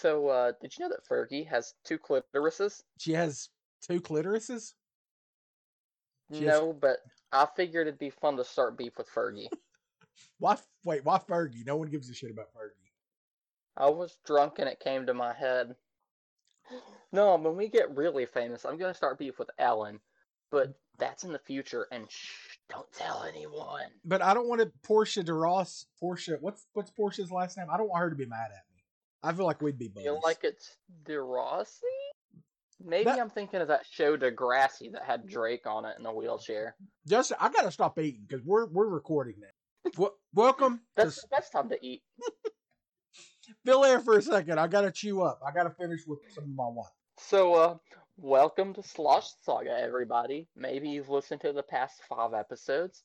So, uh, did you know that Fergie has two clitorises? She has two clitorises. She has- no, but I figured it'd be fun to start beef with Fergie. Why? Wait, why Fergie? No one gives a shit about Fergie. I was drunk and it came to my head. No, when we get really famous, I'm gonna start beef with Ellen, but that's in the future, and shh, don't tell anyone. But I don't want to Portia de Ross. Portia, what's what's Portia's last name? I don't want her to be mad at me. I feel like we'd be. Feel like it's DeRossi? Maybe That- I'm thinking of that show Degrassi that had Drake on it in a wheelchair. Justin, I gotta stop eating because we're we're recording now. Wel- welcome. That's to the best time to eat. Fill air for a second. I gotta chew up. I gotta finish with some of my wine. So, uh, welcome to Slosh Saga, everybody. Maybe you've listened to the past five episodes.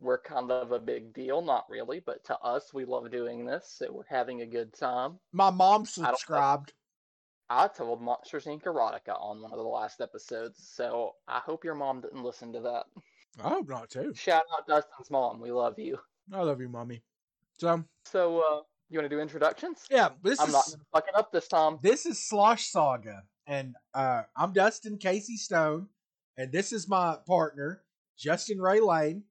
We're kind of a big deal, not really, but to us, we love doing this, so we're having a good time. My mom subscribed. I told Monsters Inc. Erotica on one of the last episodes, so I hope your mom didn't listen to that. I hope not too. Shout out Dustin's mom, we love you. I love you, mommy. So So, uh, you want to do introductions? yeah, this I'm is not gonna fuck it up this time. this is Slosh Saga, and uh, I'm Dustin Casey Stone, and this is my partner Justin Ray Lane.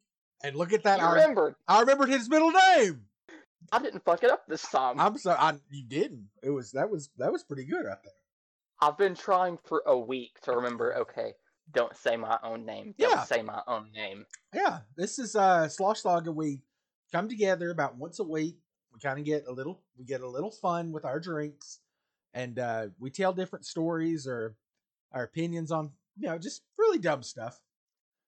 And look at that! You I, remembered. I remembered his middle name. I didn't fuck it up this time. I'm sorry. I you didn't. It was that was that was pretty good right there. I've been trying for a week to remember. Okay, don't say my own name. Don't Yeah. say my own name. Yeah, this is uh Slosh Saga. We come together about once a week. We kind of get a little we get a little fun with our drinks, and uh we tell different stories or our opinions on you know just really dumb stuff.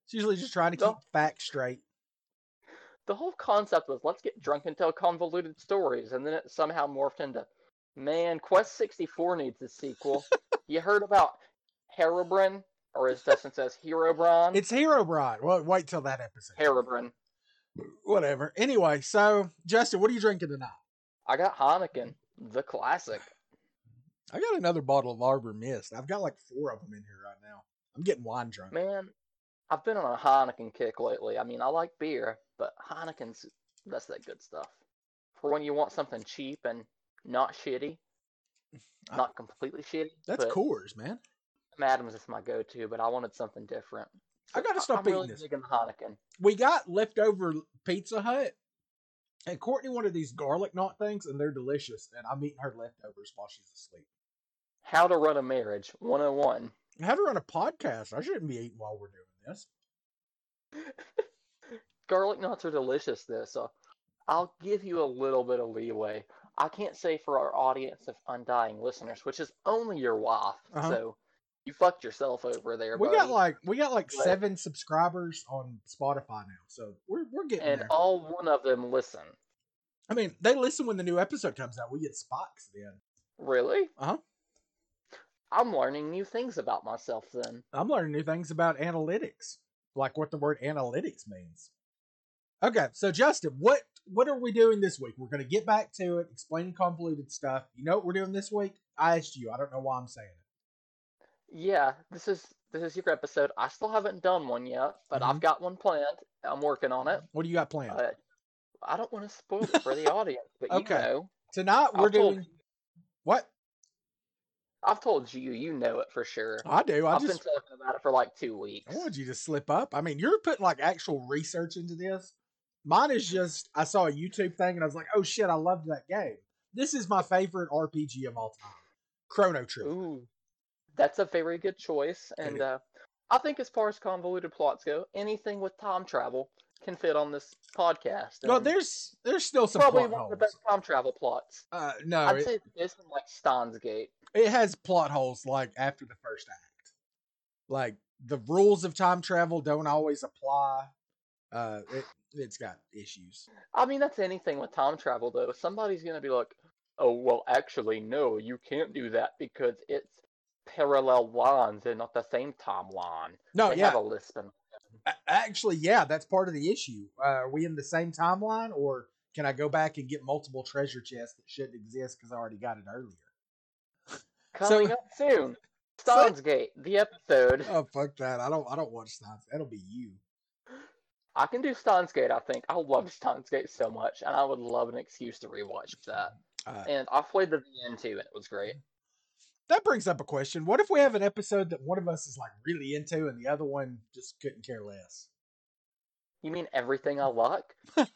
It's usually just trying to keep Dumb. facts straight. The whole concept was let's get drunk and tell convoluted stories, and then it somehow morphed into, man, Quest 64 needs a sequel. you heard about Herobrine, or as Dustin says, Herobrine? It's Hero Bride. Well, wait till that episode. Herobrine. Whatever. Anyway, so Justin, what are you drinking tonight? I got Heineken, the classic. I got another bottle of Arbor Mist. I've got like four of them in here right now. I'm getting wine drunk. Man, I've been on a Heineken kick lately. I mean, I like beer, but Heineken's that's that good stuff. For when you want something cheap and not shitty, not completely shitty. That's Coors, man. Adams is my go-to, but I wanted something different. I gotta stop I'm eating really this. digging the Heineken. We got leftover Pizza Hut, and Courtney wanted these garlic knot things, and they're delicious. And I'm eating her leftovers while she's asleep. How to run a marriage 101. I had her on a podcast. I shouldn't be eating while we're doing this. Garlic knots are delicious, This, so I'll give you a little bit of leeway. I can't say for our audience of undying listeners, which is only your wife, Uh-huh. so you fucked yourself over there, We buddy. got like we got like But- seven subscribers on Spotify now, so we're we're getting and there. all one of them listen. I mean, they listen when the new episode comes out. We get spikes then. Really? Uh huh. I'm learning new things about myself then. I'm learning new things about analytics, like what the word analytics means. Okay, so Justin, what what are we doing this week? We're going to get back to it, explaining convoluted stuff. You know what we're doing this week? I asked you. I don't know why I'm saying it. Yeah, this is this is your episode. I still haven't done one yet, but Mhm. I've got one planned. I'm working on it. What do you got planned? Uh, I don't want to spoil it for the audience, but Okay. you know, Tonight we're I've told- doing what? I've told you, you know it for sure. I do. I I've just been talking about it for like two weeks. I wanted you to slip up. I mean, you're putting like actual research into this. Mine is just I saw a YouTube thing and I was like, oh shit, I loved that game. This is my favorite RPG of all time. Chrono Trigger. Ooh, that's a very good choice, and uh, I think as far as convoluted plots go, anything with time travel can fit on this podcast. Well, there's there's still some probably one of the best time travel plots. Uh, no, I'd it, say this and like Steins Gate. it has plot holes like after the first act. Like the rules of time travel don't always apply. Uh, it it's got issues. I mean, that's anything with time travel, though. Somebody's gonna be like, "Oh, well, actually, no, you can't do that because it's parallel lines and not the same timeline." No, they yeah, have a and Actually, yeah, that's part of the issue. Uh, are we in the same timeline, or can I go back and get multiple treasure chests that shouldn't exist because I already got it earlier? coming up soon. Steins Gate, the episode. Oh fuck that! I don't. I don't watch Steins. That'll be you. I can do Steins Gate. I think I love Steins Gate so much, and I would love an excuse to rewatch that. Uh, And I played the VN too, and it was great. that brings up a question. What if we have an episode that one of us is like really into and the other one just couldn't care less? You mean everything I like?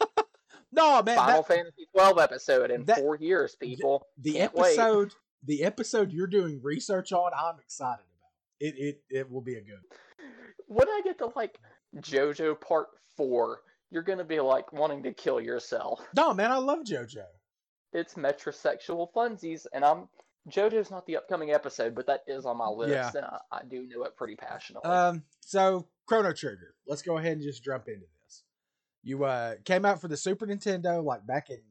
No, man. Final that- Fantasy 12 episode in that- four years, people. the wait. episode, the episode you're doing research on, I'm excited about. It it it will be a good. When I get to like JoJo Part 4, you're gonna be like wanting to kill yourself. No, man, I love JoJo. It's metrosexual funsies, and I'm JoJo's not the upcoming episode, but that is on my list, Yeah. and I, I do know it pretty passionately. Um, so Chrono Trigger. Let's go ahead and just jump into this. You uh came out for the Super Nintendo like back in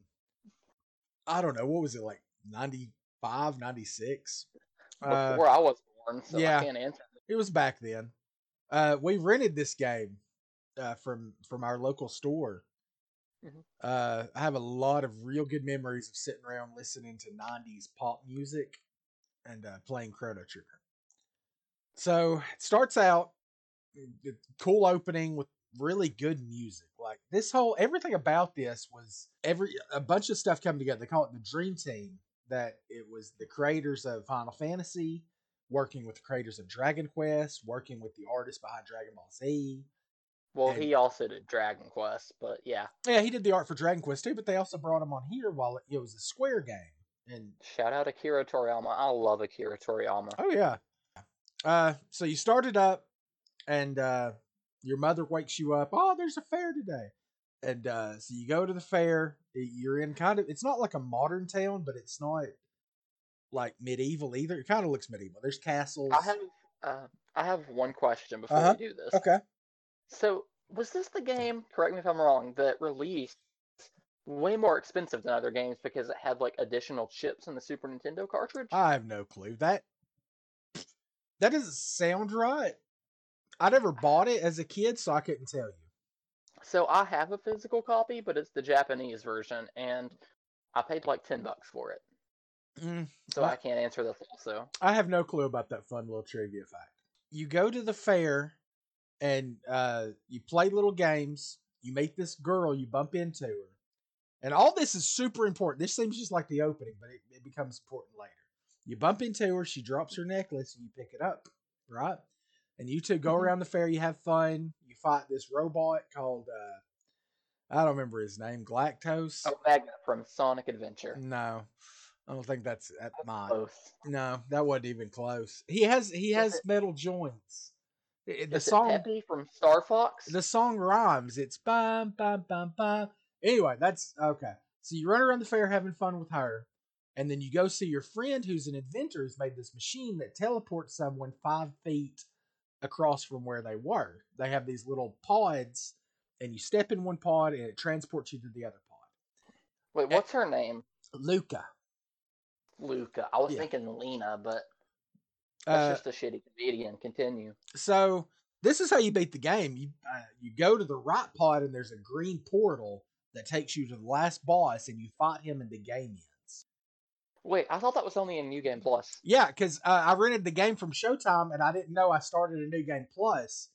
I don't know, what was it like 95, 96? Uh, Before I was born, so yeah. I can't answer. it was back then. Uh we rented this game uh from from our local store. Mhm. Uh I have a lot of real good memories of sitting around listening to 90s pop music and uh playing Chrono Trigger. So it starts out the cool opening with really good music. Like this whole everything about this was every a bunch of stuff come together. They call it the Dream Team. That it was the creators of Final Fantasy, working with the creators of Dragon Quest, working with the artist behind Dragon Ball Z. Well, And- he also did Dragon Quest, but yeah. Yeah, he did the art for Dragon Quest too, but they also brought him on here while it, it was a Square game. And Shout out Akira Toriyama. I love Akira Toriyama. Oh yeah. Uh, so you started up, and uh, your mother wakes you up. Oh, there's a fair today, and uh, so you go to the fair. You're in kind of. It's not like a modern town, but it's not like medieval either. It kind of looks medieval. There's castles. I have uh, I have one question before Uh-huh. we do this. okay. So, was this the game, correct me if I'm wrong, that released way more expensive than other games because it had like additional chips in the Super Nintendo cartridge? I have no clue. That that doesn't sound right. I never bought it as a kid, so I couldn't tell you. So I have a physical copy, but it's the Japanese version, and I paid like ten bucks for it. Mm, So I- I can't answer this also. I have no clue about that fun little trivia fact. You go to the fair and uh, you play little games. You meet this girl, you bump into her. And all this is super important. This seems just like the opening, but it, it becomes important later. You bump into her, she drops her necklace, and you pick it up, right? And you two go Mhm. around the fair, you have fun. You fight this robot called, uh, I don't remember his name, Galactose? Omega from Sonic Adventure. No, I don't think that's at mine. Close. No, that wasn't even close. He has he Is has it- metal joints. The Is song Peppy from Star Fox? the song rhymes. It's bum bum bum bum. Anyway, that's okay. So you run around the fair having fun with her, and then you go see your friend who's an inventor who's made this machine that teleports someone five feet across from where they were. They have these little pods, and you step in one pod and it transports you to the other pod. Wait, what's her name? Lucca. Lucca. I was Yeah. thinking Lena, but Uh, that's just a shitty comedian. Continue. So this is how you beat the game. You uh, you go to the right pod and there's a green portal that takes you to the last boss, and you fight him and the game ends. Wait, I thought that was only in New Game Plus. Yeah, because uh, I rented the game from Showtime and I didn't know I started a new game plus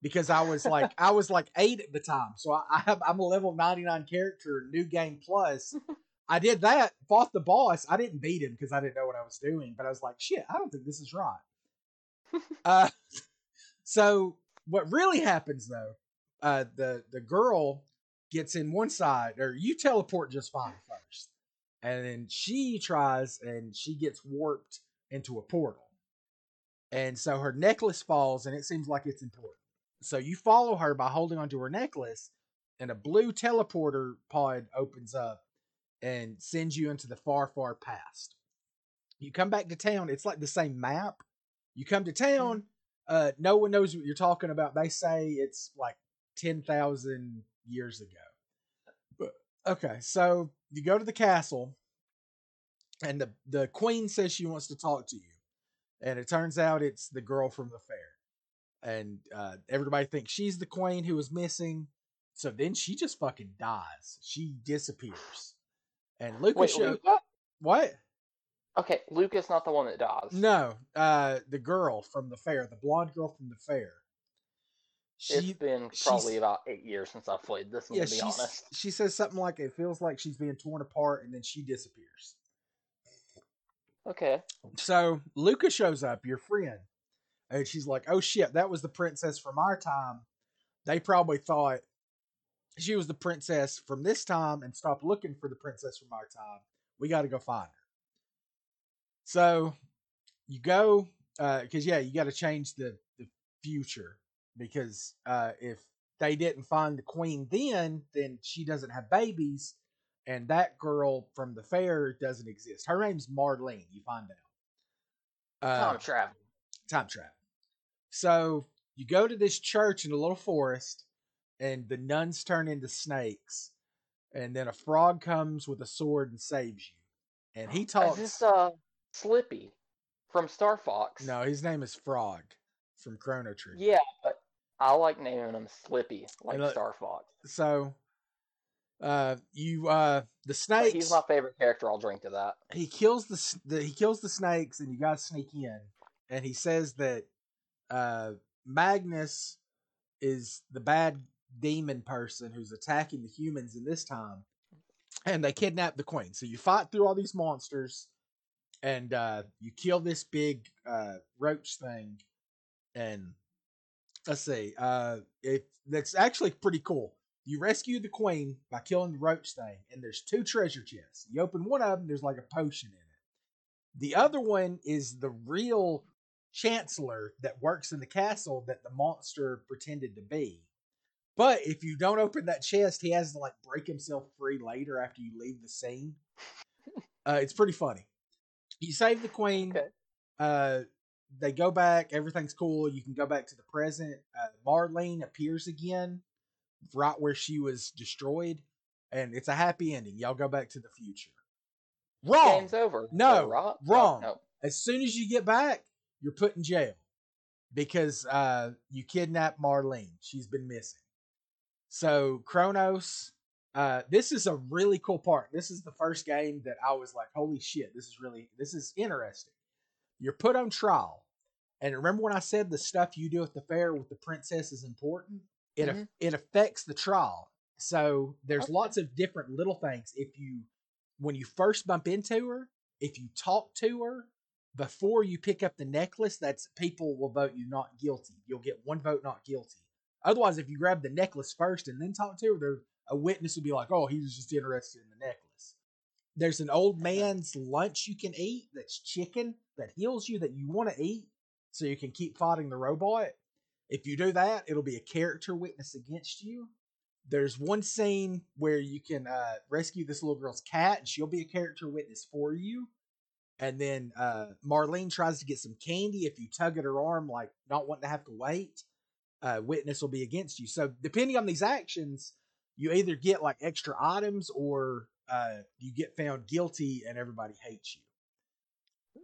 because I was like I was like eight at the time, so I, I have I'm a level 99 character, new game plus. I did that, fought the boss. I didn't beat him because I didn't know what I was doing, but I was like, shit, I don't think this is right. uh, so what really happens though, uh, the the girl gets in one side, or you teleport just fine first, and then she tries and she gets warped into a portal, and so her necklace falls, and it seems like it's important. So you follow her by holding onto her necklace, and a blue teleporter pod opens up and sends you into the far, far past. You come back to town, it's like the same map. You come to town, uh, no one knows what you're talking about. They say it's like 10,000 years ago. But, okay, so you go to the castle, and the, the queen says she wants to talk to you. And it turns out it's the girl from the fair. And uh, everybody thinks she's the queen who was missing. So then she just fucking dies. She disappears. And Lucas Wait, show- Lucca? what? Okay, Lucca's not the one that dies. No, uh, the girl from the fair, the blonde girl from the fair. she it's been probably about eight years since I've played this one, yeah to be honest. she says something like it feels like she's being torn apart and then she disappears. Okay. So Luca shows up, your friend, and she's like, "Oh shit, that was the princess from our time." They probably thought she was the princess from this time and stop looking for the princess from our time. We got to go find her. So you go because yeah, you got to change the the future because uh, if they didn't find the queen then, then she doesn't have babies, and that girl from the fair doesn't exist. Her name's Marlene. You find out. Uh, Time travel. time travel. So you go to this church in a little forest, and the nuns turn into snakes, and then a frog comes with a sword and saves you. And he talks. Is this uh Slippy from Star Fox? No, his name is Frog from Chrono Trigger. Yeah, but I like naming him Slippy, like look- Star Fox. So, uh, you uh, the But snakes. He's my favorite character. I'll drink to that. he kills the, the he kills the snakes and you got to sneak in and he says that uh magnus is the bad demon person who's attacking the humans in this time and they kidnap the queen so you fight through all these monsters and uh you kill this big uh roach thing and let's see uh it that's actually pretty cool you rescue the queen by killing the roach thing, and there's two treasure chests. You open one of them, there's like a potion in it. The other one is the real chancellor that works in the castle that the monster pretended to be. But if you don't open that chest, he has to like break himself free later after you leave the scene. Uh, it's pretty funny. You save the queen. Okay. Uh, they go back. Everything's cool. You can go back to the present. Uh, Marlene appears again, right where she was destroyed, and it's a happy ending. Y'all go back to the future. Wrong. Game's over. No, wrong. No. As soon as you get back, you're put in jail because uh, you kidnapped Marlene. She's been missing. So Crono's, uh, this is a really cool part. This is the first game that I was like, "Holy shit! This is really this is interesting." You're put on trial, and remember when I said the stuff you do at the fair with the princess is important? It Mhm. it affects the trial. So there's Okay. lots of different little things. If you when you first bump into her, if you talk to her before you pick up the necklace, that's people will vote you not guilty. You'll get one vote not guilty. Otherwise, if you grab the necklace first and then talk to her, there a witness would be like, "Oh, he was just interested in the necklace." There's an old man's lunch you can eat that's chicken that heals you that you want to eat, so you can keep fighting the robot. If you do that, it'll be a character witness against you. There's one scene where you can uh, rescue this little girl's cat, and she'll be a character witness for you. And then uh, Marlene tries to get some candy. If you tug at her arm, like not wanting to have to wait, uh, witness will be against you. So depending on these actions, you either get like extra items or uh, you get found guilty and everybody hates you.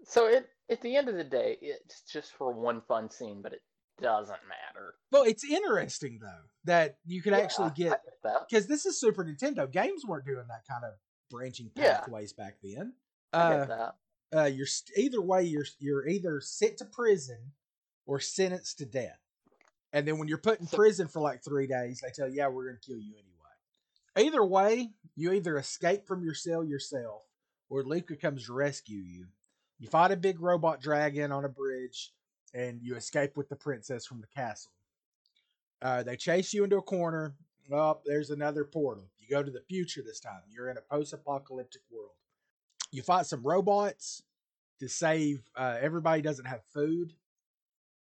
So it at the end of the day, it's just for one fun scene, but it doesn't matter. Well, it's interesting though that you could Yeah, actually get because this is Super Nintendo. Games weren't doing that kind of branching Yeah. pathways back then. I Uh, get that. uh, you're either way you're you're either sent to prison or sentenced to death. And then when you're put in prison for like three days, they tell you, "Yeah, we're going to kill you anyway." Either way, you either escape from your cell yourself, or Lucca comes to rescue you. You fight a big robot dragon on a bridge, and you escape with the princess from the castle. Uh, they chase you into a corner. Oh, there's another portal. You go to the future this time. You're in a post-apocalyptic world. You fight some robots to save. Uh, everybody doesn't have food,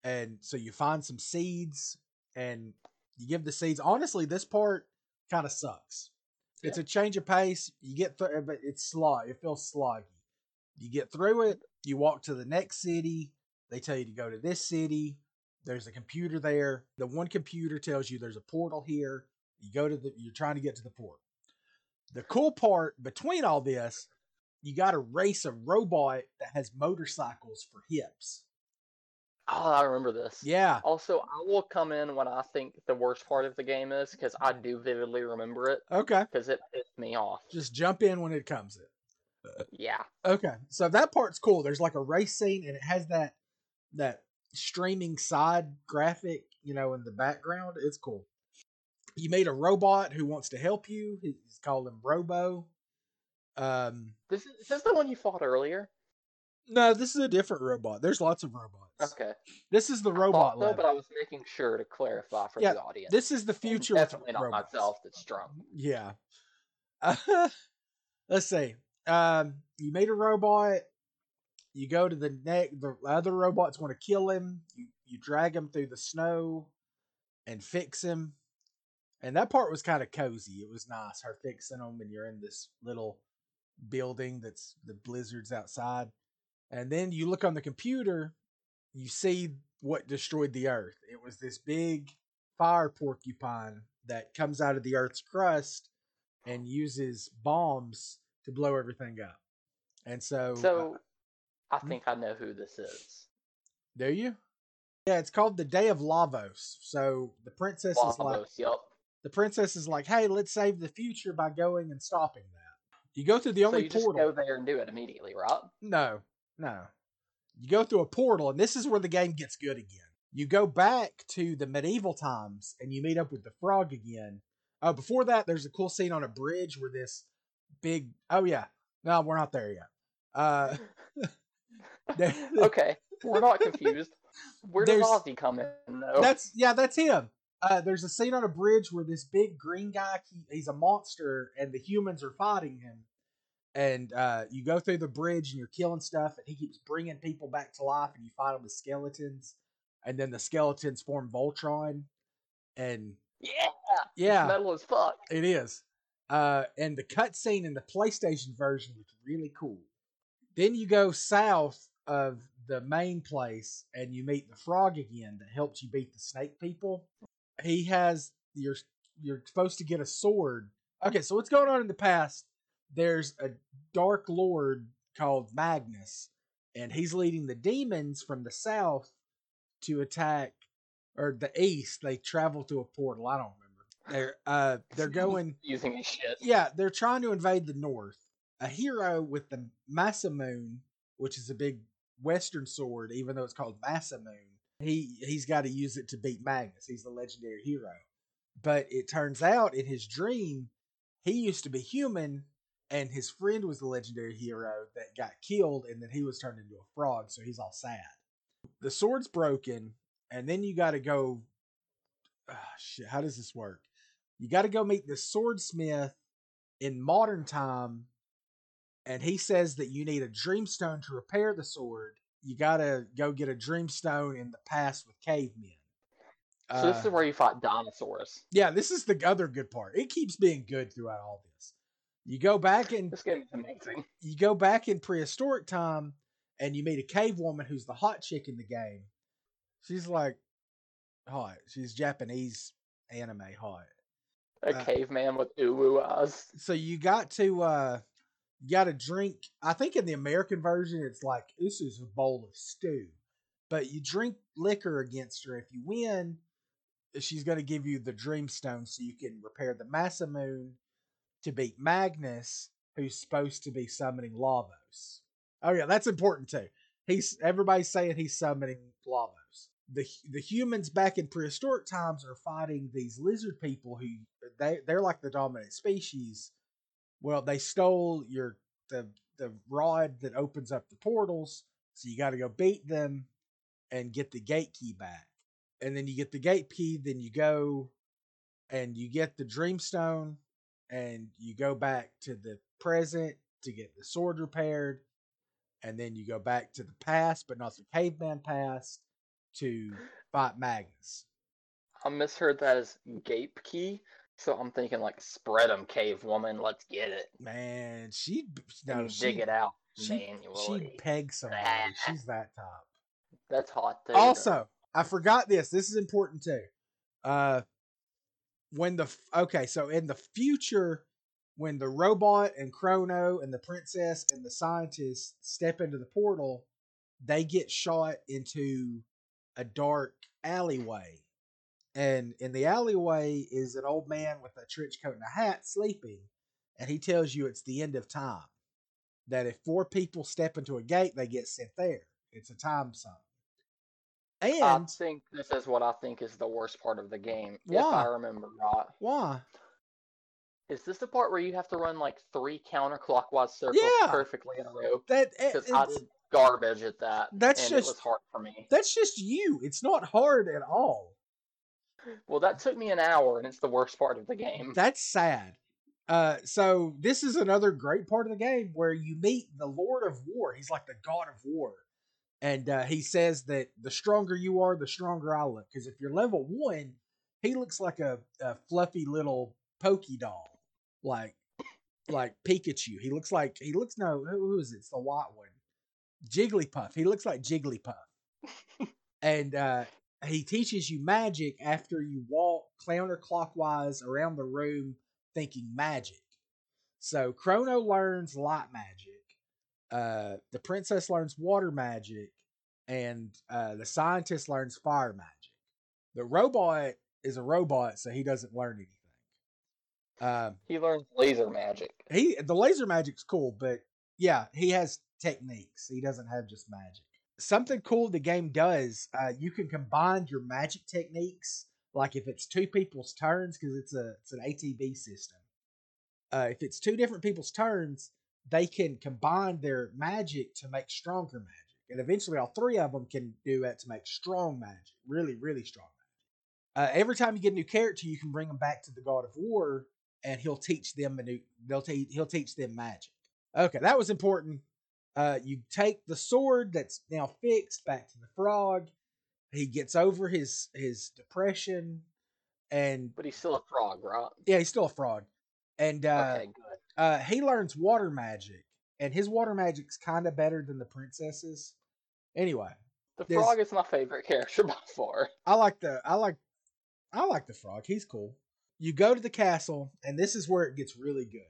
and so you find some seeds and you give the seeds. Honestly, this part kind of sucks. It's a change of pace. You get through, but it's slog. It feels sloggy. You get through it. You walk to the next city. They tell you to go to this city. There's a computer there. The one computer tells you there's a portal here. You go to the. You're trying to get to the port. The cool part between all this, you got to race a robot that has motorcycles for hips. Oh, I remember this. Yeah. Also, I will come in when I think the worst part of the game is because I do vividly remember it Okay. because it pissed me off. Just jump in when it comes in. Yeah. Okay, so that part's cool. There's like a race scene, and it has that that streaming side graphic you know, in the background. It's cool. You made a robot who wants to help you. He's called him Robo. Um, This is, is this the one you fought earlier? No, this is a different robot. There's lots of robots. Okay. This is the I robot so, but I was making sure to clarify for Yeah, the audience. This is the I'm future. with Definitely not robots. myself that's drunk. Yeah. let's see. Um, you made a robot. You go to the neck. The other robots want to kill him. You you drag him through the snow, and fix him. And that part was kind of cozy. It was nice. Her fixing him, and you're in this little building that's the blizzards outside. And then you look on the computer, you see what destroyed the Earth. It was this big fire porcupine that comes out of the Earth's crust and uses bombs to blow everything up. And so, uh, So, I Hmm? think I know who this is. do you? Yeah, it's called the Day of Lavos. So the princess is like, Lavos, yup. the princess is like, hey, let's save the future by going and stopping that. You go through the So only you just portal. go there and do it immediately, right? No, no. You go through a portal, and this is where the game gets good again. You go back to the medieval times, and you meet up with the frog again. Oh, before that, there's a cool scene on a bridge where this big. Oh yeah, no, we're not there yet. Uh, okay, we're not confused. Where does Ozzie come in, though? That's yeah, that's him. Uh, there's a scene on a bridge where this big green guy, he, he's a monster, and the humans are fighting him. And uh, you go through the bridge and you're killing stuff, and he keeps bringing people back to life, and you fight them with skeletons, and then the skeletons form Voltron, and yeah, yeah, metal as fuck. it is. Uh, and the cutscene in the PlayStation version was really cool. Then you go south of the main place and you meet the frog again that helps you beat the snake people. He has you're you're supposed to get a sword. Okay, so what's going on in the past? There's a dark lord called Magnus, and he's leading the demons from the south to attack or the east. They travel to a portal. I don't remember. They're uh they're going Using shit. yeah, they're trying to invade the north. A hero with the Masamune, which is a big western sword, even though it's called Masamune, he he's got to use it to beat Magnus. He's the legendary hero. But it turns out in his dream, he used to be human, and his friend was the legendary hero that got killed, and then he was turned into a frog, so he's all sad. The sword's broken, and then you got to go. ah, shit, how does this work? You got to go meet the swordsmith in modern time, and he says that you need a dreamstone to repair the sword. You got to go get a dreamstone in the past with cavemen. So this is Uh, where you fought dinosaurs. yeah, this is the other good part. It keeps being good throughout all this. You go back and This game is amazing. you go back in prehistoric time and you meet a cave woman who's the hot chick in the game. She's like hot. She's Japanese anime hot. A Uh, caveman with uwu eyes. So you got to uh you got to drink. I think in the American version it's like this is a bowl of stew. But you drink liquor against her. If you win, she's going to give you the dreamstone so you can repair the Masamune to beat Magnus, who's supposed to be summoning Lavos. Oh yeah, that's important too. He's everybody's saying he's summoning Lavos. The the humans back in prehistoric times are fighting these lizard people who they they're like the dominant species. Well, they stole your the the rod that opens up the portals, so you got to go beat them and get the gate key back. And then you get the gate key, then you go and you get the dreamstone and you go back to the present to get the sword repaired and then you go back to the past but not the caveman past to fight magnus I misheard that as gape key, so I'm thinking like spread 'em, cave woman. Let's get it. man she no she, dig it out she, manually. she pegs somebody she's that top That's hot. Too, also i forgot this this is important too uh when the okay so in the future when the robot and Crono and the princess and the scientist step into the portal they get shot into a dark alleyway. And in the alleyway is an old man with a trench coat and a hat sleeping and he tells you it's the end of time that if four people step into a gate they get sent there. It's a time zone I think this is what I think is the worst part of the game, if Why? I remember right. why? Is this the part where you have to run like three counterclockwise circles Yeah. perfectly in a row? That eh, Because I it's- did garbage at that. That's and just- it was hard for me. that's just you. It's not hard at all. Well, that took me an hour, and it's the worst part of the game. That's sad. Uh, so this is another great part of the game where you meet the Lord of War. He's like the God of War, and uh, he says that the stronger you are, the stronger I look. Because if you're level one, he looks like a, a fluffy little pokey doll, like like Pikachu. He looks like he looks no who, who is it? It's the white one, Jigglypuff. He looks like Jigglypuff, and uh, he teaches you magic after you walk counterclockwise around the room thinking magic. So Crono learns light magic, uh, the princess learns water magic, and uh, the scientist learns fire magic. The robot is a robot, so he doesn't learn anything. Um, He learns laser magic. he the laser magic's cool, but yeah, he has techniques. He doesn't have just magic. Something cool the game does, uh, you can combine your magic techniques. Like if it's two people's turns, because it's a it's an ATB system. Uh, if it's two different people's turns, they can combine their magic to make stronger magic, and eventually all three of them can do it to make strong magic, really really strong magic. Uh, every time you get a new character, you can bring them back to the God of War, and he'll teach them a new. They'll te- he'll teach them magic. Okay, that was important. Uh, you take the sword that's now fixed back to the frog. He gets over his his depression, and But he's still a frog, right? yeah, he's still a frog. And uh, okay, good. uh, he learns water magic, and his water magic's kind of better than the princess's. Anyway, The frog is my favorite character by far. I like the I like I like the frog. He's cool. You go to the castle, and this is where it gets really good.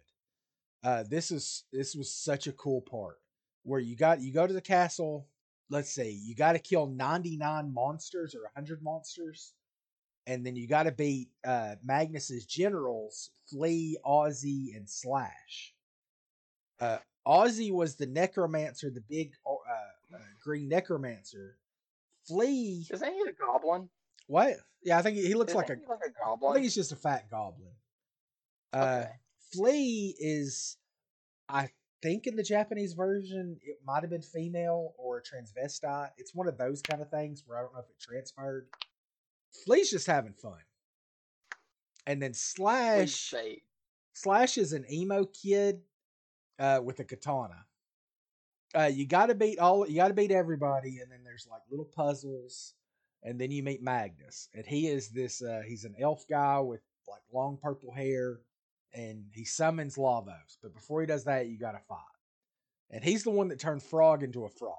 Uh, this is this was such a cool part where you got you go to the castle. Let's say you got to kill ninety nine monsters or hundred monsters, and then you got to beat uh, Magnus's generals, Flea, Ozzie, and Slash. Uh, Ozzie was the necromancer, the big uh, uh, green necromancer. Flea, Isn't he a goblin? what? Yeah, I think he he looks like a. like a I goblin. think he's just a fat goblin. Uh, Okay. Flea is, I think in the Japanese version, it might have been female or a transvestite. It's one of those kind of things where I don't know if it transferred. Flea's just having fun. And then Slash, Slash is an emo kid uh, with a katana. Uh, you got to beat all. You got to beat everybody, and then there's like little puzzles, and then you meet Magnus, and he is this. Uh, he's an elf guy with like long purple hair, and he summons Lavos. But before he does that, you got to fight, and he's the one that turned Frog into a frog.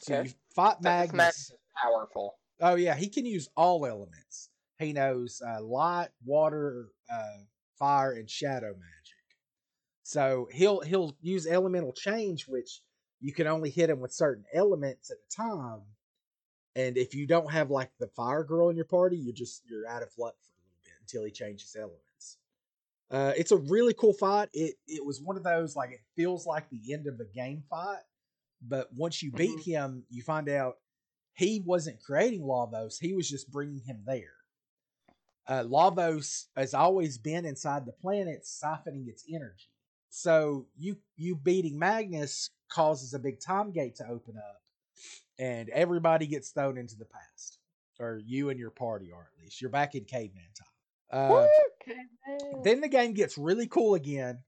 So Okay. you fight Magnus. Magnus powerful. Oh yeah, he can use all elements. He knows uh, light, water, uh, fire, and shadow magic. So he'll he'll use elemental change, which you can only hit him with certain elements at a time. And if you don't have like the fire girl in your party, you're just you're out of luck for a little bit until he changes elements. Uh, it's a really cool fight. It it was one of those like it feels like the end of a game fight, but once you beat Mhm. him, you find out he wasn't creating Lavos, he was just bringing him there. Uh, Lavos has always been inside the planet, siphoning its energy. So you you beating Magnus causes a big time gate to open up, and everybody gets thrown into the past, or you and your party are at least. You're back in caveman time. Uh, then the game gets really cool again.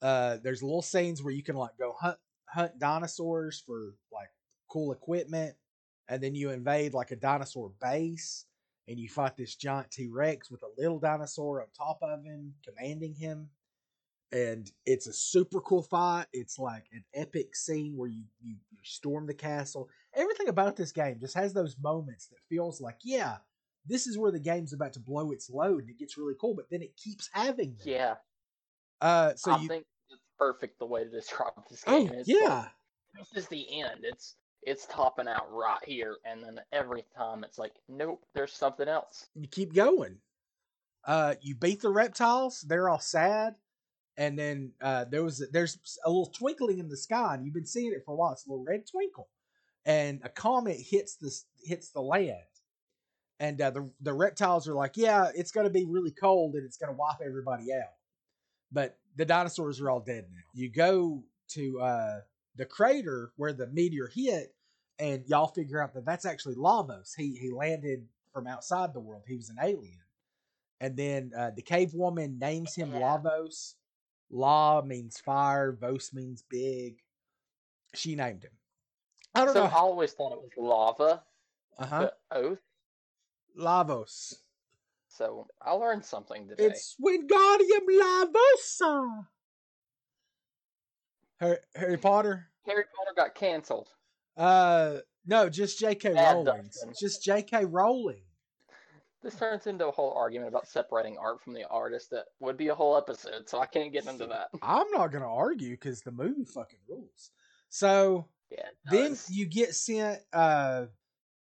Uh, there's little scenes where you can like go hunt hunt dinosaurs for like cool equipment, and then you invade like a dinosaur base, and you fight this giant T Rex with a little dinosaur on top of him, commanding him. And it's a super cool fight. It's like an epic scene where you, you you storm the castle. Everything about this game just has those moments that feels like, yeah, this is where the game's about to blow its load and it gets really cool, but then it keeps having them. yeah, Uh, so I you, think it's perfect the way to describe this oh game. It's yeah, like, this is the end. It's it's topping out right here, and then every time it's like, nope, there's something else. you keep going. Uh, you beat the reptiles; they're all sad, and then uh, there was there's a little twinkling in the sky, and you've been seeing it for a while. It's a little red twinkle, and a comet hits the hits the land, and uh, the the reptiles are like, yeah, it's going to be really cold and it's going to wipe everybody out. But the dinosaurs are all dead now. You go to uh, the crater where the meteor hit, and y'all figure out that that's actually Lavos. He he landed from outside the world. He was an alien. And then uh, the cave woman names him Yeah. Lavos. La means fire. Vos means big. She named him. I don't So I always thought it was lava, Uh huh. oath. Lavos. So I learned something today. It's Wingardium Lavosa. Harry, Harry Potter. Harry Potter got canceled. Uh, no, just J.K. Rowling. Just J.K. Rowling. This turns into a whole argument about separating art from the artist that would be a whole episode, so I can't get into that. I'm not gonna argue because the movie fucking rules. So Yeah. then you get sent. Uh,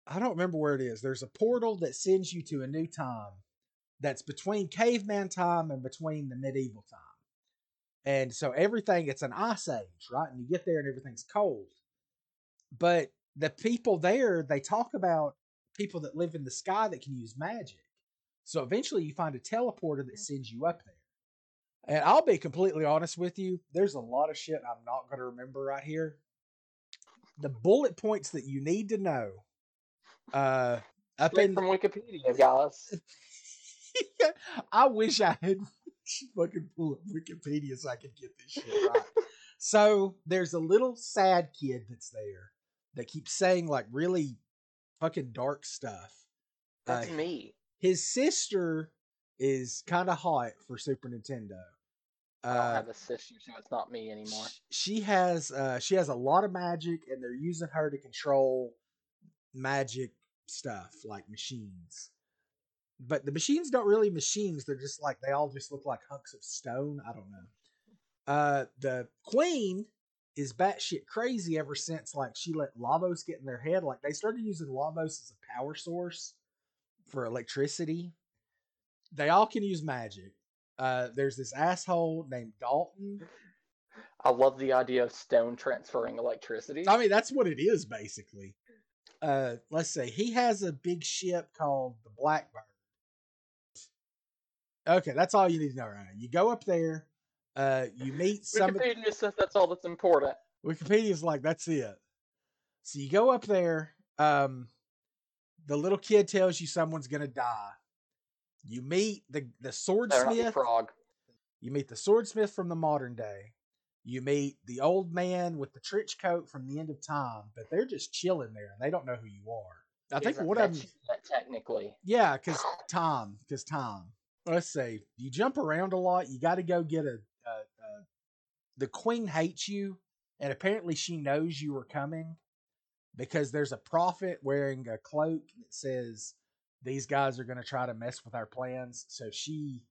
I don't remember where it is. There's a portal that sends you to a new time that's between caveman time and between the medieval time. And so everything, it's an ice age, right? And you get there and everything's cold. But the people there, they talk about people that live in the sky that can use magic. So eventually you find a teleporter that sends you up there. And I'll be completely honest with you, there's a lot of shit I'm not going to remember right here. The bullet points that you need to know uh, up Straight in from Wikipedia, guys. I wish I had fucking pull up Wikipedia so I could get this shit right. so there's a little sad kid that's there that keeps saying like really fucking dark stuff. That's Uh, me. His sister is kind of hot for Super Nintendo. I don't Uh, have a sister, so it's not me anymore. she has uh, she has a lot of magic, and they're using her to control magic stuff like machines. But the machines don't really machines; they're just like they all just look like hunks of stone. I don't know. Uh, the queen is batshit crazy ever since like she let Lavos get in their head. Like they started using Lavos as a power source for electricity. They all can use magic. Uh, there's this asshole named Dalton. I love the idea of stone transferring electricity. I mean, that's what it is basically. Uh, let's say He has a big ship called the Blackbird. Okay, that's all you need to know right now. You go up there. Uh, you meet some. Wikipedia says that's all that's important. Wikipedia's like that's it. So you go up there. Um, the little kid tells you someone's gonna die. You meet the the swordsmith. frog. You meet the swordsmith from the modern day. You meet the old man with the trench coat from the end of time, but they're just chilling there and they don't know who you are. I think Isn't one that of them, technically. yeah, because Tom, because Tom. Let's see. You jump around a lot. You got to go get a, a, a. The queen hates you, and apparently she knows you are coming because there's a prophet wearing a cloak that says these guys are going to try to mess with our plans. So she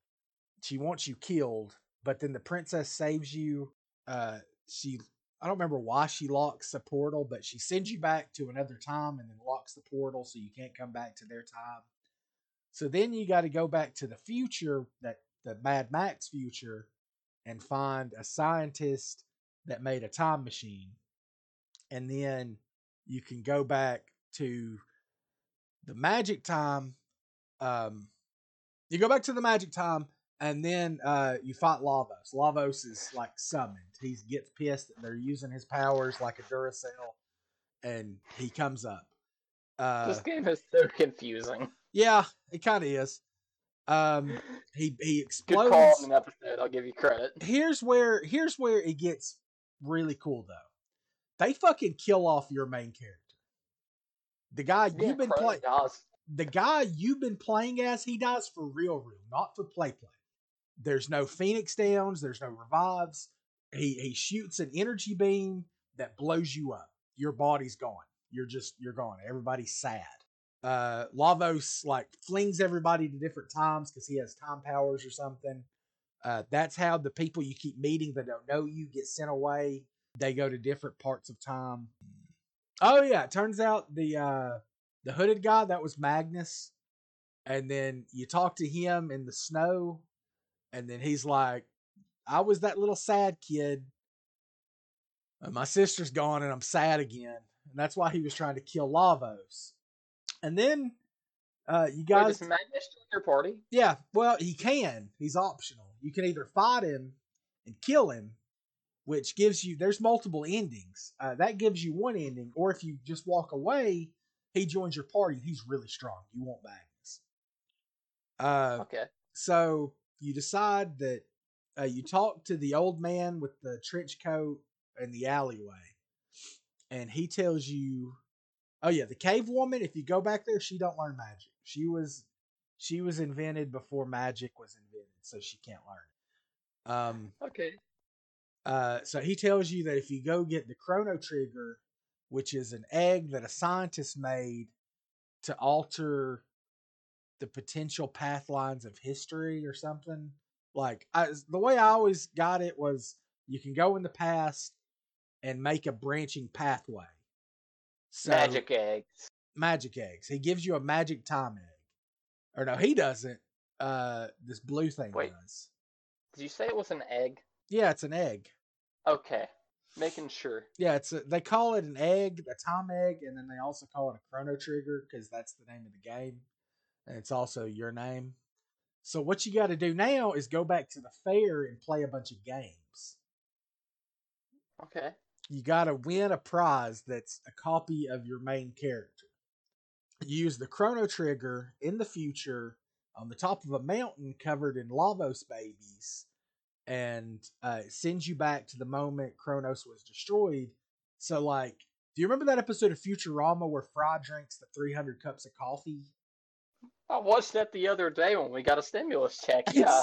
she wants you killed, but then the princess saves you. Uh, she I don't remember why she locks the portal, but she sends you back to another time and then locks the portal so you can't come back to their time. So then you got to go back to the future, that the Mad Max future, and find a scientist that made a time machine. And then you can go back to the magic time. Um, you go back to the magic time, and then uh, you fight Lavos. Lavos is like summoned. He gets pissed that they're using his powers like a Duracell, and he comes up. Uh, this game is so confusing. yeah, it kind of is. Um, he he explodes. Good call on an episode. I'll give you credit. Here's where here's where it gets really cool though. They fucking kill off your main character. The guy Yeah, you've been playing, the guy you've been playing as, he dies for real, real, not for play play. There's no Phoenix downs. There's no revives. He he shoots an energy beam that blows you up. Your body's gone. You're just you're gone. Everybody's sad. Uh, Lavos like flings everybody to different times because he has time powers or something. Uh, that's how the people you keep meeting that don't know you get sent away. They go to different parts of time. Oh yeah, it turns out the uh, the hooded guy that was Magnus, and then you talk to him in the snow, and then he's like, "I was that little sad kid. and my sister's gone, and I'm sad again." And that's why he was trying to kill Lavos. And then Uh, you Wait, guys, does Magnus join your party? yeah. Well, he can. He's optional. You can either fight him and kill him, which gives you. There's multiple endings. Uh, that gives you one ending, or if you just walk away, he joins your party. and He's really strong. You won't Magnus. Uh, Okay. so you decide that uh, you talk to the old man with the trench coat in the alleyway, and he tells you, "Oh yeah, the cave woman. If you go back there, she don't learn magic. She was she was invented before magic was invented, so she can't learn." Um. Okay. Uh. So he tells you that if you go get the chrono trigger, which is an egg that a scientist made to alter the potential path lines of history or something. Like I, the way I always got it was you can go in the past and make a branching pathway. So, Magic eggs. magic eggs. He gives you a magic time egg. Or no, he doesn't. Uh this blue thing Wait. does. Did you say it was an egg? Yeah, it's an egg. Okay. Making sure. Yeah, it's a, they call it an egg, a time egg, and then they also call it a chrono trigger because that's the name of the game, and it's also your name. So what you got to do now is go back to the fair and play a bunch of games. Okay. You got to win a prize that's a copy of your main character. You use the chrono trigger in the future on the top of a mountain covered in Lavos babies, and uh, it sends you back to the moment Crono's was destroyed. So, like, do you remember that episode of Futurama where Fry drinks the 300 cups of coffee? I watched that the other day when we got a stimulus check. Yeah.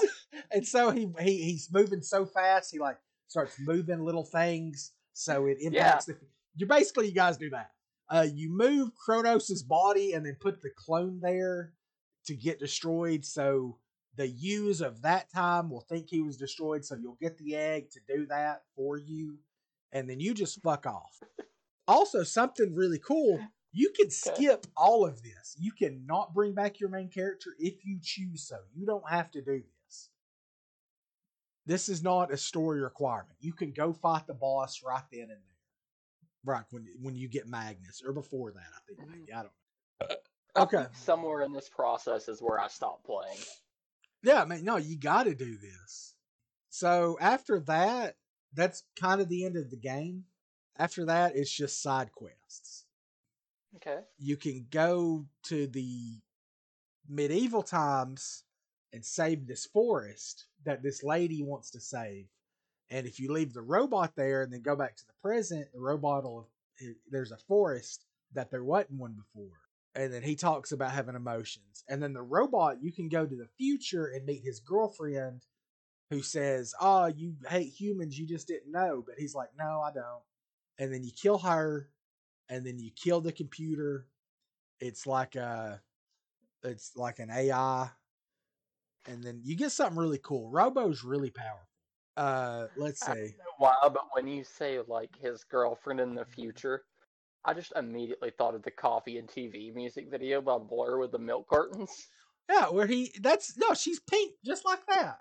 and so he, he he's moving so fast, he like starts moving little things so it impacts the. You basically you guys do that. Uh, you move Crono's body and then put the clone there to get destroyed. So the use of that time will think he was destroyed. So you'll get the egg to do that for you, and then you just fuck off. Also, something really cool. You can skip all of this. You cannot bring back your main character if you choose so. You don't have to do this. This is not a story requirement. You can go fight the boss right then and there. Right when when you get Magus or before that, I think. Mhm. maybe. I don't know. I Okay. Somewhere in this process is where I stopped playing. Yeah, man, no, you got to do this. So after that, that's kind of the end of the game. After that, it's just side quests. Okay. you can go to the medieval times and save this forest that this lady wants to save. And if you leave the robot there and then go back to the present, the robot will eh, there's a forest that there wasn't one before. And then he talks about having emotions. And then the robot, you can go to the future and meet his girlfriend who says, Oh, you hate humans, you just didn't know. But he's like, No, I don't. And then you kill her and then you kill the computer. It's like a, it's like an AI, and then you get something really cool. Robo's really powerful. Uh, let's I see. don't why, but when you say like his girlfriend in the future, I just immediately thought of the coffee and TV music video by Blur with the milk cartons. Yeah, where he that's no, she's pink, just like that.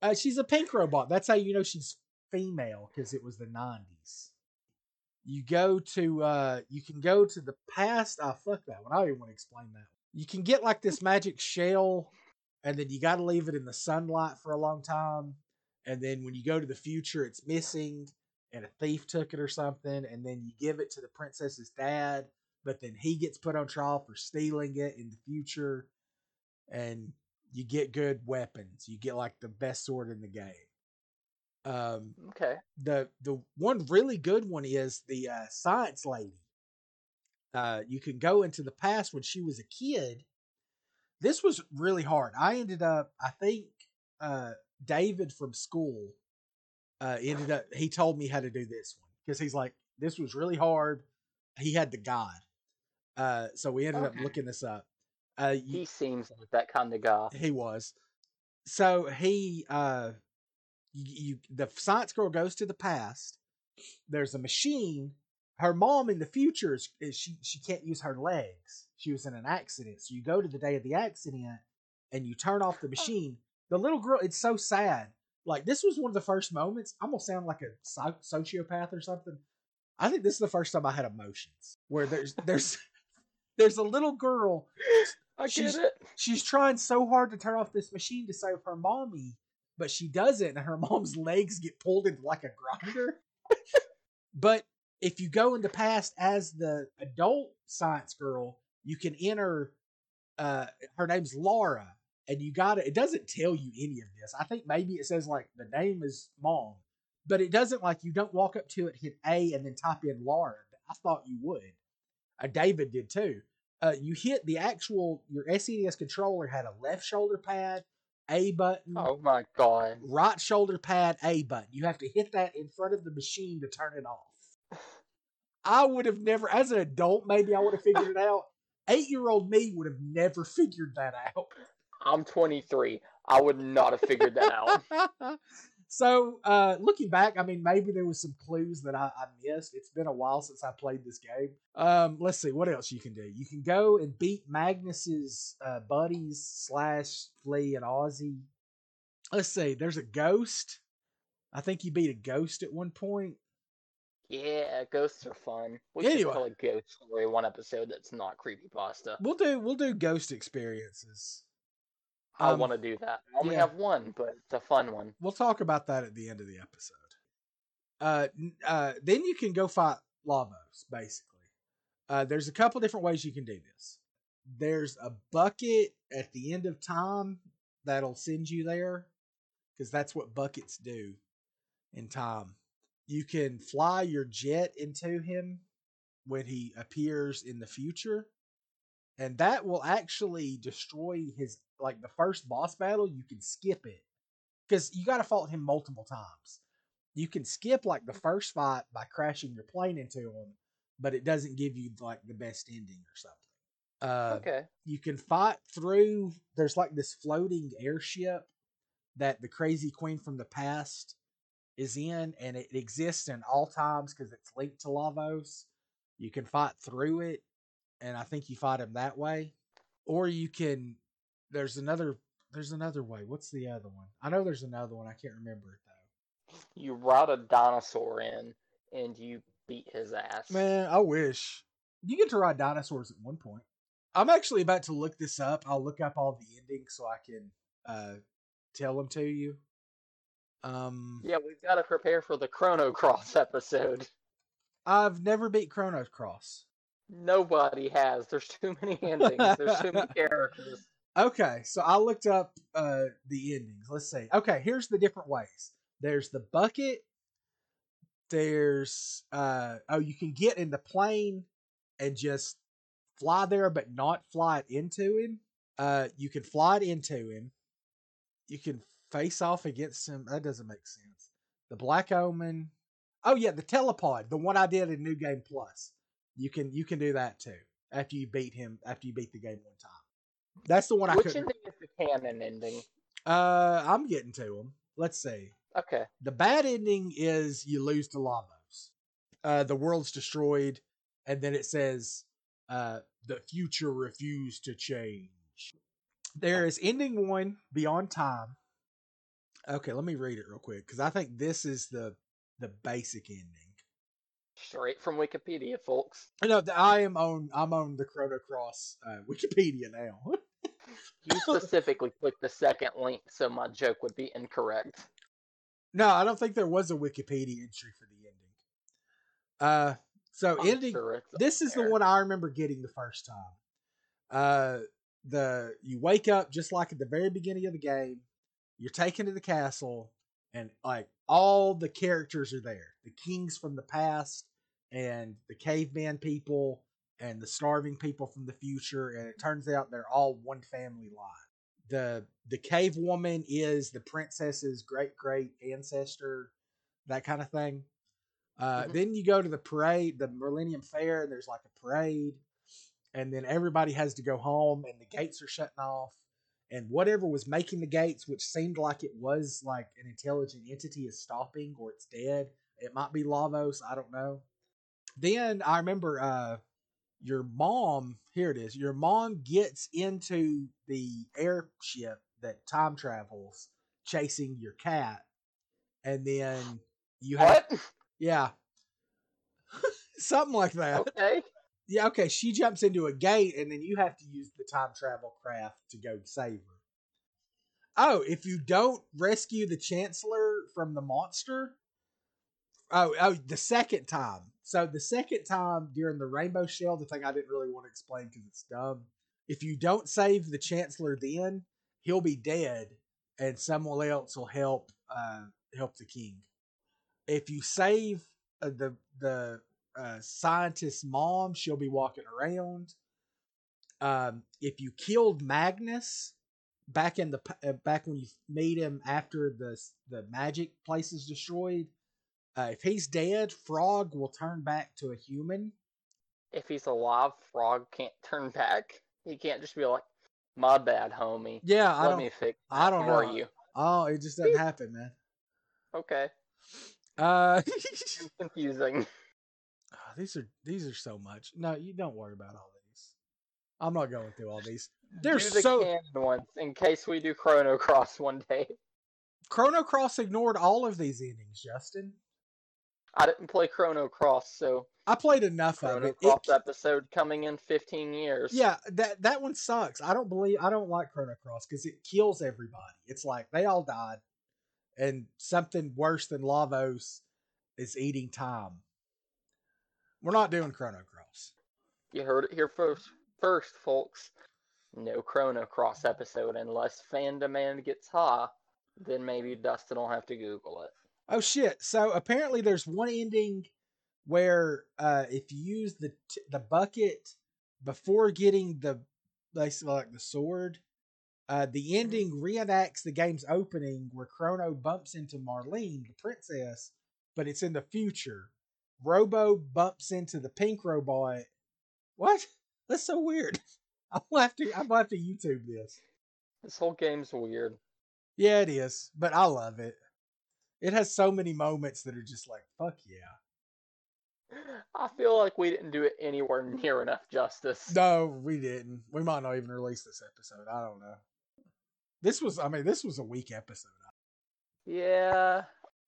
uh, she's a pink robot. That's how you know she's female because it was the nineties. You go to uh you can go to the past. Ah, fuck that one. I don't even want to explain that. You can get like this magic shell, and then you got to leave it in the sunlight for a long time. And then when you go to the future, it's missing, and a thief took it or something. And then you give it to the princess's dad, but then he gets put on trial for stealing it in the future. And you get good weapons. You get like the best sword in the game. Um, Okay. the the one really good one is the uh, science lady. Uh, you can go into the past when she was a kid. This was really hard. I ended up, I think, uh, David from school uh, ended up. He told me how to do this one because he's like, this was really hard. He had the guide, uh, so we ended up looking this up. Uh, you, He seems like that kind of guy. he was. So he uh you, you the science girl goes to the past. There's a machine. Her mom in the future is, is she she can't use her legs. She was in an accident. So you go to the day of the accident and you turn off the oh. machine. The little girl, it's so sad. Like this was one of the first moments. I'm gonna sound like a so- sociopath or something. I think this is the first time I had emotions where there's there's There's a little girl. I She's- get it. She's trying so hard to turn off this machine to save her mommy, but she doesn't, and her mom's legs get pulled into like a grinder. but if you go in the past as the adult science girl, you can enter. Uh, her name's Lara, and you got to It doesn't tell you any of this. I think maybe it says like the name is mom, but it doesn't like you don't walk up to it, hit A, and then type in Lara. I thought you would. Uh, David did too. Uh, you hit the actual your SNES controller had a left shoulder pad, A button, Oh my god. right shoulder pad, A button. You have to hit that in front of the machine to turn it off. I would have never, as an adult, maybe I would have figured it out. Eight year old me would have never figured that out. I'm 23. I would not have figured that out. so, uh, looking back, I mean, maybe there was some clues that I, I missed. It's been a while since I played this game. Um, let's see what else you can do. You can go and beat Magus's uh, buddies slash Flea and Ozzie. Let's see. There's a ghost. I think you beat a ghost at one point. Yeah, ghosts are fun. We Anyway. should tell a ghost story one episode that's not creepy pasta. We'll do we'll do ghost experiences. I Um, want to do that. I only yeah. have one, but it's a fun one. We'll talk about that at the end of the episode. Uh, uh, then you can go fight Lavos, basically. Uh, there's a couple different ways you can do this. There's a bucket at the end of time that'll send you there, because that's what buckets do in time. You can fly your jet into him when he appears in the future, and that will actually destroy his like the first boss battle. You can skip it because you got to fault him multiple times. You can skip like the first fight by crashing your plane into him, but it doesn't give you like the best ending or something. Uh, okay. You can fight through. There's like this floating airship that the crazy queen from the past is in, and it exists in all times because it's linked to Lavos. You can fight through it, and I think you fight him that way, or you can. There's another. There's another way. What's the other one? I know there's another one. I can't remember it though. You ride a dinosaur in, and you beat his ass. Man, I wish you get to ride dinosaurs at one point. I'm actually about to look this up. I'll look up all the endings so I can uh, tell them to you. Um, Yeah, we've got to prepare for the Chrono Cross episode. I've never beat Chrono Cross. Nobody has. There's too many endings. There's too many characters. Okay, so I looked up uh, the endings. Let's see. Okay, here's the different ways. There's the bucket. There's uh oh, you can get in the plane and just fly there, but not fly it into him. Uh, you can fly it into him. You can face off against him. That doesn't make sense. The Black Omen. Oh yeah, the telepod, the one I did in New Game Plus. You can you can do that too after you beat him after you beat the game one time. That's the one I Which ending is the canon ending? Uh, I'm getting to them. Let's see. Okay. The bad ending is you lose to Lavos. Uh, the world's destroyed, and then it says, uh, "The future refused to change." There is ending one, Beyond Time. Okay, let me read it real quick because I think this is the the basic ending. Straight from Wikipedia, folks. No, I am on. I'm on the Chrono Cross uh, Wikipedia now. You specifically clicked the second link, so my joke would be incorrect. no, I don't think there was a Wikipedia entry for the ending. Uh, so I'm ending. sure this is the one I remember getting the first time. Uh, the you wake up just like at the very beginning of the game. You're taken to the castle, and like all the characters are there. The kings from the past, and the caveman people, and the starving people from the future. And it turns out they're all one family line. the The cave woman is the princess's great great ancestor, that kind of thing. Uh, Mhm. Then you go to the parade, the Millennium Fair, and there's like a parade, and then everybody has to go home, and the gates are shutting off, and whatever was making the gates, which seemed like it was like an intelligent entity, is stopping or it's dead. It might be Lavos, I don't know. Then I remember uh, your mom. Here it is. Your mom gets into the airship that time travels, chasing your cat, and then you have What? yeah. Something like that. Okay. Yeah, okay. She jumps into a gate, and then you have to use the time travel craft to go save her. Oh, if you don't rescue the Chancellor from the monster, oh, oh, the second time. So the second time during the Rainbow Shell, the thing I didn't really want to explain because it's dumb. If you don't save the Chancellor, then he'll be dead, and someone else will help uh, help the king. If you save uh, the the uh, scientist's mom, she'll be walking around. Um, if you killed Magus back in the uh, back when you made him after the the magic place is destroyed, uh, if he's dead, Frog will turn back to a human. If he's alive, Frog can't turn back. He can't just be like, "My bad, homie. Yeah, I Let don't. me fix. I don't are know. you? Oh, it just doesn't happen, man. Okay, Uh, confusing. Ah, these are these are so much. No, you don't worry about all these. I'm not going through all these. They're do the so canon ones in case we do Chrono Cross one day. Chrono Cross ignored all of these endings, Justin. I didn't play Chrono Cross, so I played enough of Chrono it. Cross It- episode coming in 15 years. yeah, that that one sucks. I don't believe I don't like Chrono Cross because it kills everybody. It's like they all died, and something worse than Lavos is eating time. We're not doing Chrono Cross. You heard it here first, first, folks. No Chrono Cross episode unless fan demand gets high. Then maybe Dustin will have to Google it. Oh shit! So apparently, there's one ending where uh, if you use the t- the bucket before getting the basically like the sword, uh, the ending reenacts the game's opening where Chrono bumps into Marlene, the princess, but it's in the future. Robo bumps into the pink robot. What? That's so weird. I'm gonna have to. I'm gonna have to YouTube this. This whole game's weird. Yeah, it is, but I love it. It has so many moments that are just like, fuck yeah. I feel like we didn't do it anywhere near enough justice. No, we didn't. We might not even release this episode. I don't know. This was, I mean, this was a weak episode. Yeah,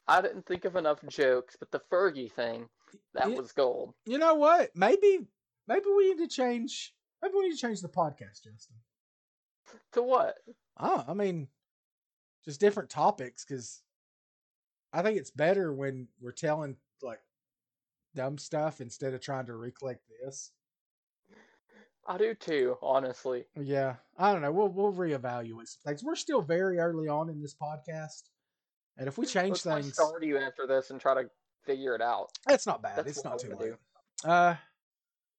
I didn't think of enough jokes, but the Fergie thing, that Yeah. was gold. You know what? Maybe, maybe we need to change. Maybe we need to change the podcast, Justin. To what? Oh, I mean, just different topics because I think it's better when we're telling like dumb stuff instead of trying to recollect this. I do too, honestly. Yeah, I don't know. We'll we'll reevaluate some things. We're still very early on in this podcast, and if we change Let's things, start you after this and try to figure it out. that's not bad. That's it's not too late. Uh,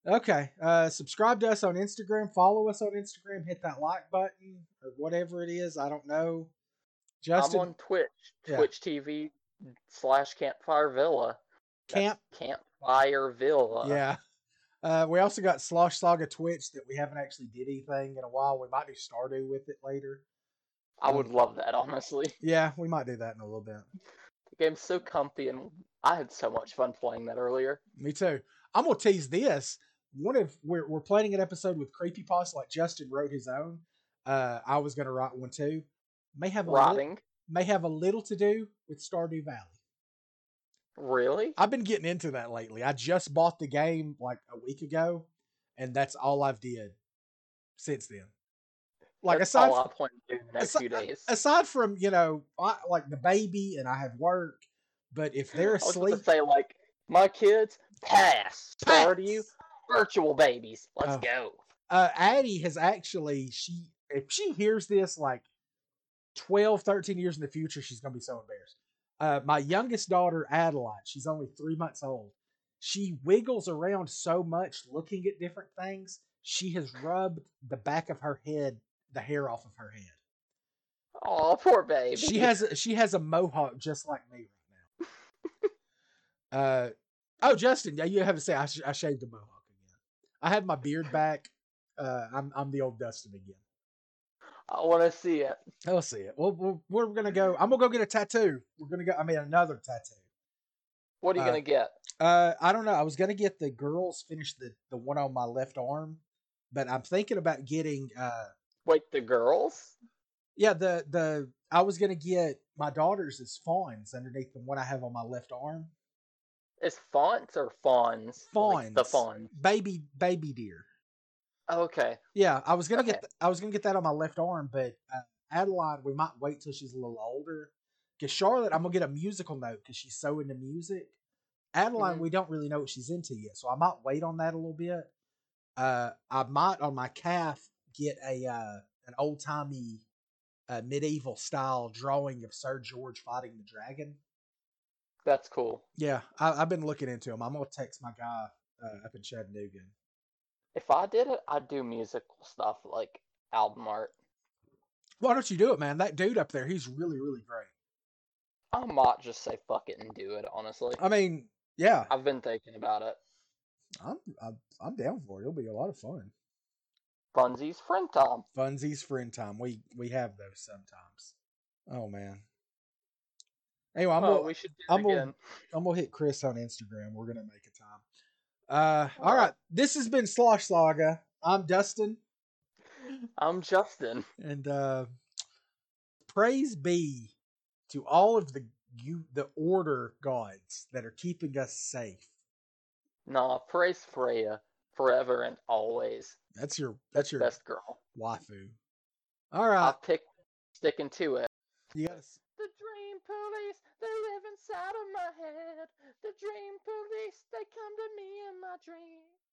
okay. Uh, subscribe to us on Instagram. Follow us on Instagram. Hit that like button or whatever it is. I don't know. Justin I'm on Twitch, Yeah. Twitch TV slash Campfire Villa. That's Camp. Campfire Villa. Yeah. Uh, we also got Slosh Saga Twitch that we haven't actually did anything in a while. We might do Stardew with it later. I would love that, honestly. Yeah, we might do that in a little bit. The game's so comfy, and I had so much fun playing that earlier. Me too. I'm gonna tease this. One of we're we're planning an episode with Creepypasta like Justin wrote his own. Uh, I was gonna write one too. May have a li- Rotting. may have a little to do with Stardew Valley. Really? I've been getting into that lately. I just bought the game like a week ago, and that's all I've did since then. Like That's aside all I plan to do the next asi- few days. aside from you know I, like the baby and I have work, but if they're I was asleep, say, like, my kids, pass. Stardew, you, virtual babies. Let's Oh. go. uh, Addie has actually she if she hears this like 12, 13 years in the future, she's gonna be so embarrassed. Uh, my youngest daughter, Adeline, she's only three months old. She wiggles around so much looking at different things. She has rubbed the back of her head, the hair off of her head. Oh, poor baby. She has a, she has a mohawk just like me. uh oh, Justin, yeah, you haven't said I, sh- I shaved the mohawk again. I have my beard back. Uh, I'm I'm the old Dustin again. I want to see it. I'll see it. Well, we're, we're gonna go. I'm gonna go get a tattoo. We're gonna go. I mean, another tattoo. What are you Uh, going to get? Uh, I don't know. I was gonna get the girls finish the the one on my left arm, but I'm thinking about getting. Uh, Wait, the girls? Yeah, the the I was gonna get my daughters as fawns underneath the one I have on my left arm. Is fonts or fawns? Like the Fawns. fawns. baby baby deer. Okay. Yeah, I was gonna get Okay. th- I was gonna get that on my left arm, but uh, Adeline, we might wait till she's a little older. Cause Charlotte, I'm gonna get a musical note because she's so into music. Adeline, Mhm. we don't really know what she's into yet, so I might wait on that a little bit. Uh, I might on my calf get a uh, an old timey uh, medieval style drawing of Sir George fighting the dragon. That's cool. Yeah, I, I've been looking into him. I'm gonna text my guy uh, up in Chattanooga. If I did it, I'd do musical stuff like album art. Why don't you do it, man? That dude up there, he's really, really great. I might just say fuck it and do it, honestly. I mean, yeah, I've been thinking about it. I'm, I'm I'm down for it. It'll be a lot of fun. Funsies friend Tom. Funsies friend Tom. We we have those sometimes. Oh man. Anyway, I'm oh, gonna we should I'm gonna- I'm gonna hit Chris on Instagram. We're gonna make a time. Uh, all right. This has been Slosh Saga. I'm Dustin, I'm Justin. and uh, praise be to all of the you the order gods that are keeping us safe. Nah, praise Freya forever and always. That's your that's your Best girl. waifu. All right, I've picked sticking to it. you got The dream police, they live inside of my head. The dream police, they come to me in my dream.